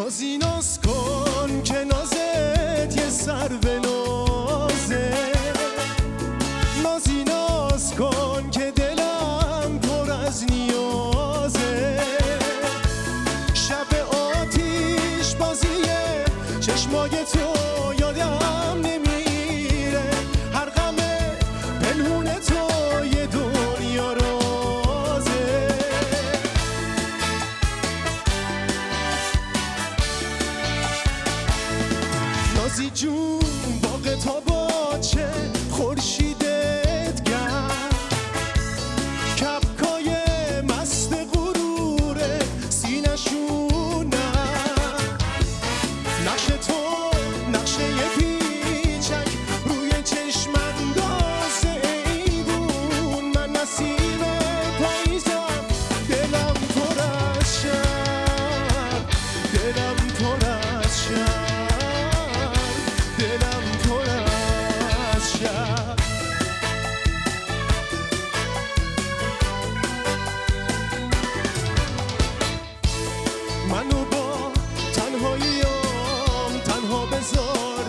نازی ناز کن که نازت یه سر به نازه نازی ناز کن که دلم پر از نیازه. شب آتیش بازیه چشمای تو یادم نازی جون باغ تا منو با تنهاییم تنها بذار